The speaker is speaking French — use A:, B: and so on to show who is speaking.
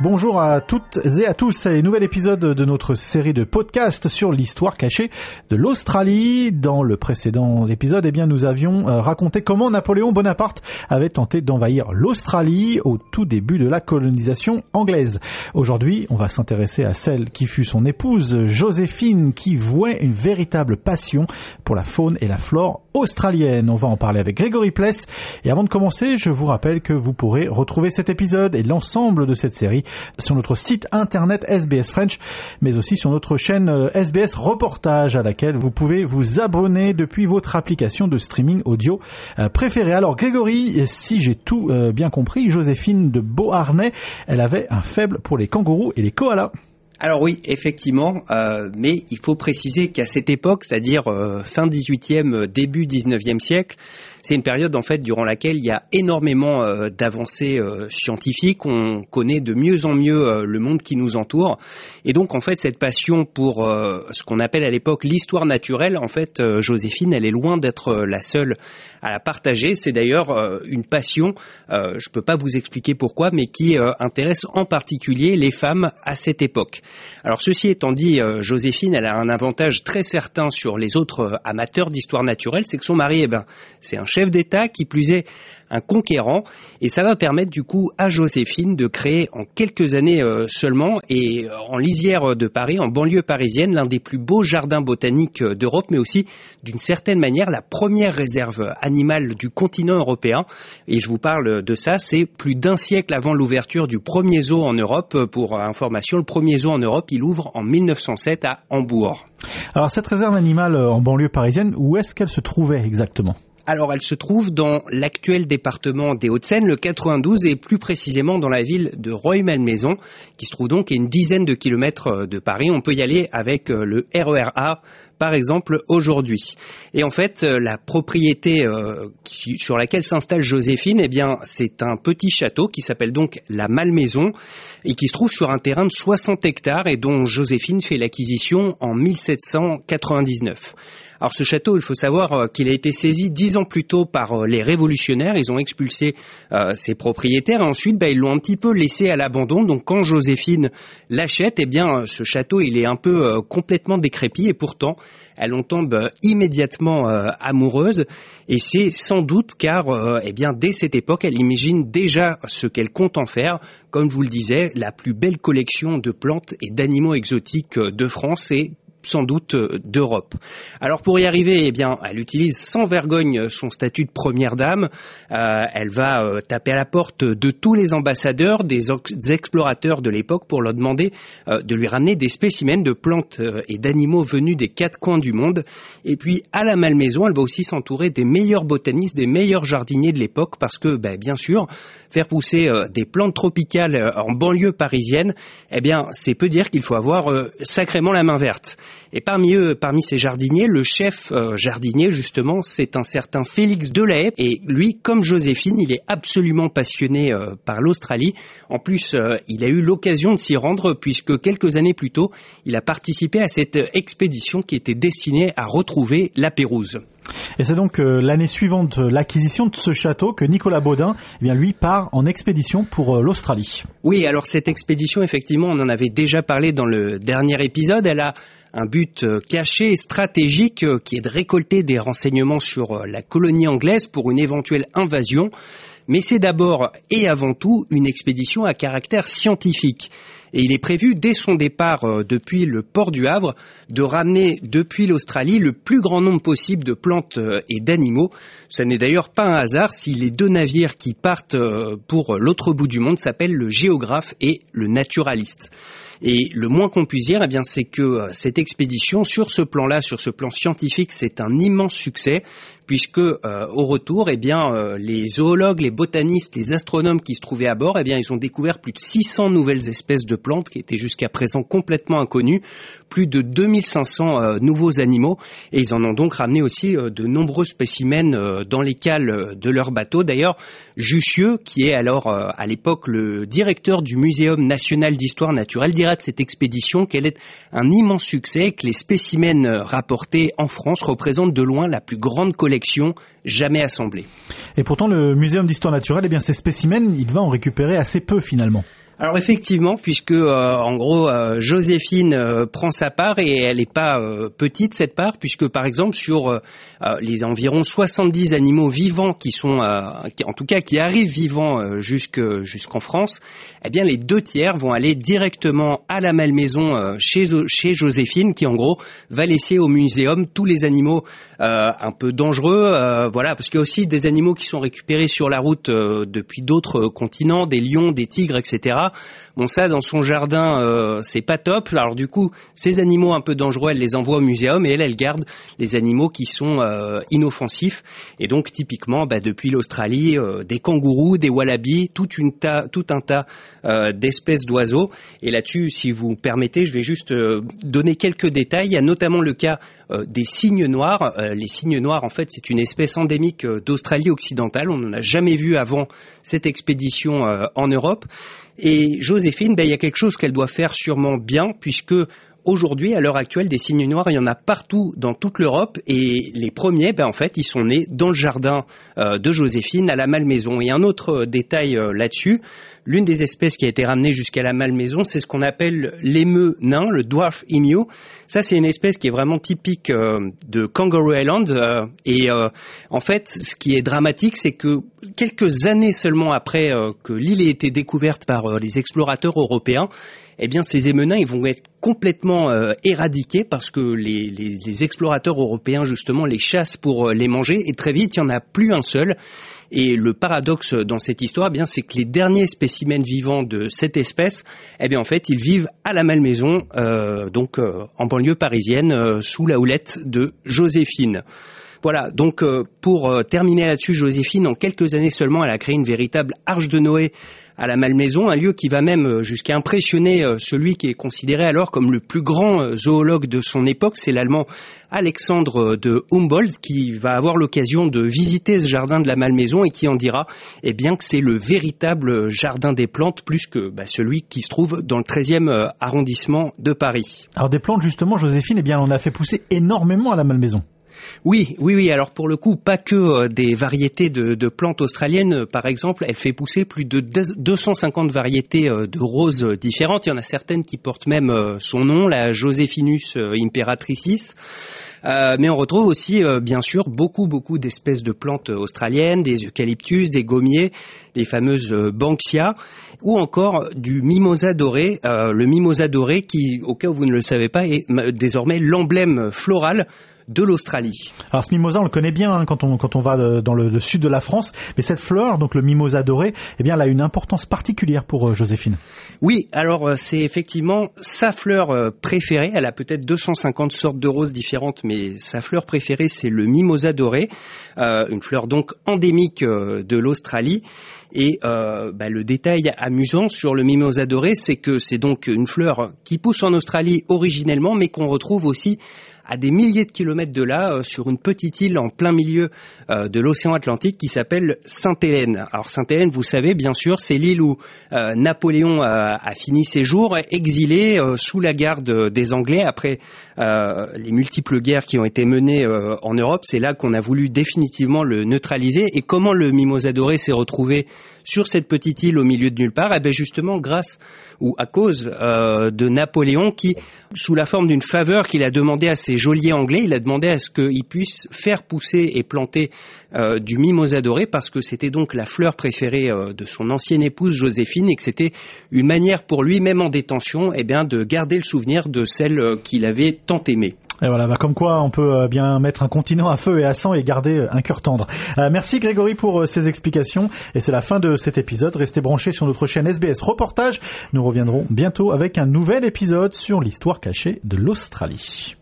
A: Bonjour à toutes et à tous, un nouvel épisode de notre série de podcasts sur l'histoire cachée de l'Australie. Dans le précédent épisode, eh bien, nous avions euh, raconté comment Napoléon Bonaparte avait tenté d'envahir l'Australie au tout début de la colonisation anglaise. Aujourd'hui, on va s'intéresser à celle qui fut son épouse, Joséphine, qui vouait une véritable passion pour la faune et la flore australienne. On va en parler avec Grégory Pless. Et avant de commencer, je vous rappelle que vous pourrez retrouver cet épisode et l'ensemble de cette série sur notre site internet SBS French, mais aussi sur notre chaîne SBS euh, Reportage à laquelle vous pouvez vous abonner depuis votre application de streaming audio euh, préférée. Alors Grégory, si j'ai tout euh, bien compris, Joséphine de Beauharnais, elle avait un faible pour les kangourous et les koalas.
B: Alors oui, effectivement, euh, mais il faut préciser qu'à cette époque, c'est-à-dire euh, fin 18e, début 19e siècle, c'est une période en fait durant laquelle il y a énormément euh, d'avancées scientifiques, on connaît de mieux en mieux le monde qui nous entoure, et donc en fait cette passion pour ce qu'on appelle à l'époque l'histoire naturelle, en fait Joséphine, elle est loin d'être la seule à la partager. C'est d'ailleurs une passion, je peux pas vous expliquer pourquoi, mais qui intéresse en particulier les femmes à cette époque. Alors ceci étant dit, euh, Joséphine, elle a un avantage très certain sur les autres euh, amateurs d'histoire naturelle, c'est que son mari, eh ben, c'est un chef d'État qui plus est un conquérant, et ça va permettre du coup à Joséphine de créer en quelques années euh, seulement, et en lisière de Paris, en banlieue parisienne, l'un des plus beaux jardins botaniques d'Europe, mais aussi d'une certaine manière la première réserve animale du continent européen. Et je vous parle de ça, c'est plus d'un siècle avant l'ouverture du premier zoo en Europe. Pour information, le premier zoo en Europe, il ouvre en 1907 à Hambourg.
A: Alors cette réserve animale euh, en banlieue parisienne, où est-ce qu'elle se trouvait exactement?
B: Alors, elle se trouve dans l'actuel département des Hauts-de-Seine, le 92, et plus précisément dans la ville de Roy-Malmaison, qui se trouve donc à une dizaine de kilomètres euh, de Paris. On peut y aller avec euh, le RERA, par exemple, aujourd'hui. Et en fait, euh, la propriété sur laquelle s'installe Joséphine, eh bien, c'est un petit château qui s'appelle donc la Malmaison et qui se trouve sur un terrain de 60 hectares et dont Joséphine fait l'acquisition en 1799. Alors ce château, il faut savoir euh, qu'il a été saisi dix ans plus tôt par euh, les révolutionnaires. Ils ont expulsé euh, ses propriétaires et ensuite bah, ils l'ont un petit peu laissé à l'abandon. Donc quand Joséphine l'achète, eh bien ce château il est un peu complètement décrépit et pourtant elle en tombe immédiatement amoureuse et c'est sans doute car eh bien dès cette époque elle imagine déjà ce qu'elle compte en faire. Comme je vous le disais, la plus belle collection de plantes et d'animaux exotiques de France et sans doute euh, d'Europe. Alors pour y arriver, eh bien, elle utilise sans vergogne son statut de première dame. Euh, elle va euh, taper à la porte de tous les ambassadeurs, des, explorateurs de l'époque pour leur demander de lui ramener des spécimens de plantes et d'animaux venus des quatre coins du monde. Et puis à la Malmaison, elle va aussi s'entourer des meilleurs botanistes, des meilleurs jardiniers de l'époque, parce que, ben, bien sûr, faire pousser des plantes tropicales en banlieue parisienne, eh bien, c'est peu dire qu'il faut avoir sacrément la main verte. Et parmi eux, parmi ces jardiniers, le chef euh, jardinier, justement, c'est un certain Félix Delahaye. Et lui, comme Joséphine, il est absolument passionné euh, par l'Australie. En plus, euh, il a eu l'occasion de s'y rendre puisque quelques années plus tôt, il a participé à cette expédition qui était destinée à retrouver la Pérouse.
A: Et c'est donc l'année suivante l'acquisition de ce château que Nicolas Baudin, eh bien lui, part en expédition pour l'Australie.
B: Oui, alors cette expédition, effectivement, on en avait déjà parlé dans le dernier épisode. Elle a un but euh, caché stratégique euh, qui est de récolter des renseignements sur euh, la colonie anglaise pour une éventuelle invasion, mais c'est d'abord et avant tout une expédition à caractère scientifique. Et il est prévu dès son départ depuis le port du Havre de ramener depuis l'Australie le plus grand nombre possible de plantes et d'animaux. Ce n'est d'ailleurs pas un hasard si les deux navires qui partent pour l'autre bout du monde s'appellent le géographe et le naturaliste. Et le moins qu'on puisse dire, eh bien, c'est que euh, cette expédition, sur ce plan-là, sur ce plan scientifique, c'est un immense succès, puisque euh, au retour, eh bien, euh, les zoologues, les botanistes, les astronomes qui se trouvaient à bord, eh bien, ils ont découvert plus de 600 nouvelles espèces de plantes qui étaient jusqu'à présent complètement inconnues, plus de 2500 nouveaux animaux, et ils en ont donc ramené aussi de nombreux spécimens dans les cales de leur bateau. D'ailleurs, Jussieu, qui est alors à l'époque le directeur du Muséum national d'histoire naturelle, de cette expédition qu'elle est un immense succès, que les spécimens euh, rapportés en France représentent de loin la plus grande collection jamais assemblée.
A: Et pourtant, le Muséum d'histoire naturelle, eh bien, ces spécimens, il va en récupérer assez peu finalement.
B: Alors effectivement, puisque euh, en gros euh, Joséphine euh, prend sa part et elle n'est pas petite cette part, puisque par exemple sur les environ 70 animaux vivants qui sont, en tout cas qui arrivent vivants jusqu'en France, eh bien les deux tiers vont aller directement à la malmaison chez, chez Joséphine, qui en gros va laisser au muséum tous les animaux un peu dangereux, voilà, parce qu'il y a aussi des animaux qui sont récupérés sur la route depuis d'autres continents, des lions, des tigres, etc. Bon ça dans son jardin euh, c'est pas top. Alors du coup ces animaux un peu dangereux elle les envoie au muséum et elle elle garde les animaux qui sont euh, inoffensifs. Et donc typiquement bah, depuis l'Australie euh, des kangourous, des wallabies, tout un tas d'espèces d'oiseaux. Et là-dessus si vous permettez je vais juste donner quelques détails. Il y a notamment le cas des cygnes noirs. les cygnes noirs en fait c'est une espèce endémique d'Australie occidentale. On n'en a jamais vu avant cette expédition en Europe. Et Joséphine, ben, il y a quelque chose qu'elle doit faire sûrement bien, puisque Aujourd'hui, à l'heure actuelle, des cygnes noirs, il y en a partout dans toute l'Europe et les premiers, ben, en fait, ils sont nés dans le jardin euh, de Joséphine à la Malmaison. Et un autre euh, détail euh, là-dessus, l'une des espèces qui a été ramenée jusqu'à la Malmaison, c'est ce qu'on appelle l'émeu nain, le dwarf emu. Ça, c'est une espèce qui est vraiment typique de Kangaroo Island. et en fait, ce qui est dramatique, c'est que quelques années seulement après que l'île ait été découverte par les explorateurs européens, eh bien ces émenins ils vont être complètement euh, éradiqués parce que les, explorateurs européens justement les chassent pour euh, les manger et très vite il y en a plus un seul. Et le paradoxe dans cette histoire, eh bien, c'est que les derniers spécimens vivants de cette espèce, eh bien, en fait, ils vivent à la Malmaison, euh, donc en banlieue parisienne, sous la houlette de Joséphine. Voilà, donc pour terminer là-dessus, Joséphine, en quelques années seulement, elle a créé une véritable arche de Noé à la Malmaison, un lieu qui va même euh, jusqu'à impressionner euh, celui qui est considéré alors comme le plus grand euh, zoologue de son époque, c'est l'allemand Alexandre de Humboldt qui va avoir l'occasion de visiter ce jardin de la Malmaison et qui en dira eh bien que c'est le véritable jardin des plantes plus que bah, celui qui se trouve dans le 13e arrondissement de Paris.
A: Alors des plantes justement Joséphine, eh bien on a fait pousser énormément à la Malmaison.
B: Oui, oui, oui. Alors pour le coup, pas que euh, des variétés de, plantes australiennes. Par exemple, elle fait pousser plus de 250 variétés euh, de roses différentes. Il y en a certaines qui portent même euh, son nom, la Josephinus imperatricis. mais on retrouve aussi, bien sûr, beaucoup, beaucoup d'espèces de plantes australiennes, des eucalyptus, des gommiers, les fameuses banksia, ou encore du mimosa doré. le mimosa doré, qui, au cas où vous ne le savez pas, est désormais l'emblème floral de l'Australie.
A: Alors ce mimosa, on le connaît bien hein, quand on quand on va dans le, sud de la France, mais cette fleur, donc le mimosa doré, eh bien, elle a une importance particulière pour euh, Joséphine.
B: Oui, alors euh, c'est effectivement sa fleur euh, préférée. Elle a peut-être 250 sortes de roses différentes, mais sa fleur préférée, c'est le mimosa doré, une fleur donc endémique de l'Australie. Et bah, le détail amusant sur le mimosa doré, c'est que c'est donc une fleur qui pousse en Australie originellement, mais qu'on retrouve aussi à des milliers de kilomètres de là, euh, sur une petite île en plein milieu euh, de l'océan Atlantique qui s'appelle Sainte-Hélène. Alors Sainte-Hélène, vous savez bien sûr, c'est l'île où euh, Napoléon a, fini ses jours, exilé sous la garde des Anglais après les multiples guerres qui ont été menées en Europe. C'est là qu'on a voulu définitivement le neutraliser. Et comment le Mimosa doré s'est retrouvé sur cette petite île au milieu de nulle part? Eh bien justement grâce ou à cause de Napoléon qui, sous la forme d'une faveur qu'il a demandé à ses geôlier anglais, il a demandé à ce qu'il puisse faire pousser et planter euh, du mimosa doré parce que c'était donc la fleur préférée euh, de son ancienne épouse Joséphine et que c'était une manière pour lui, même en détention, eh bien, de garder le souvenir de celle euh, qu'il avait tant aimée.
A: Et voilà, bah comme quoi on peut bien mettre un continent à feu et à sang et garder un cœur tendre. merci Grégory pour ces explications et c'est la fin de cet épisode. Restez branchés sur notre chaîne SBS Reportage. Nous reviendrons bientôt avec un nouvel épisode sur l'histoire cachée de l'Australie.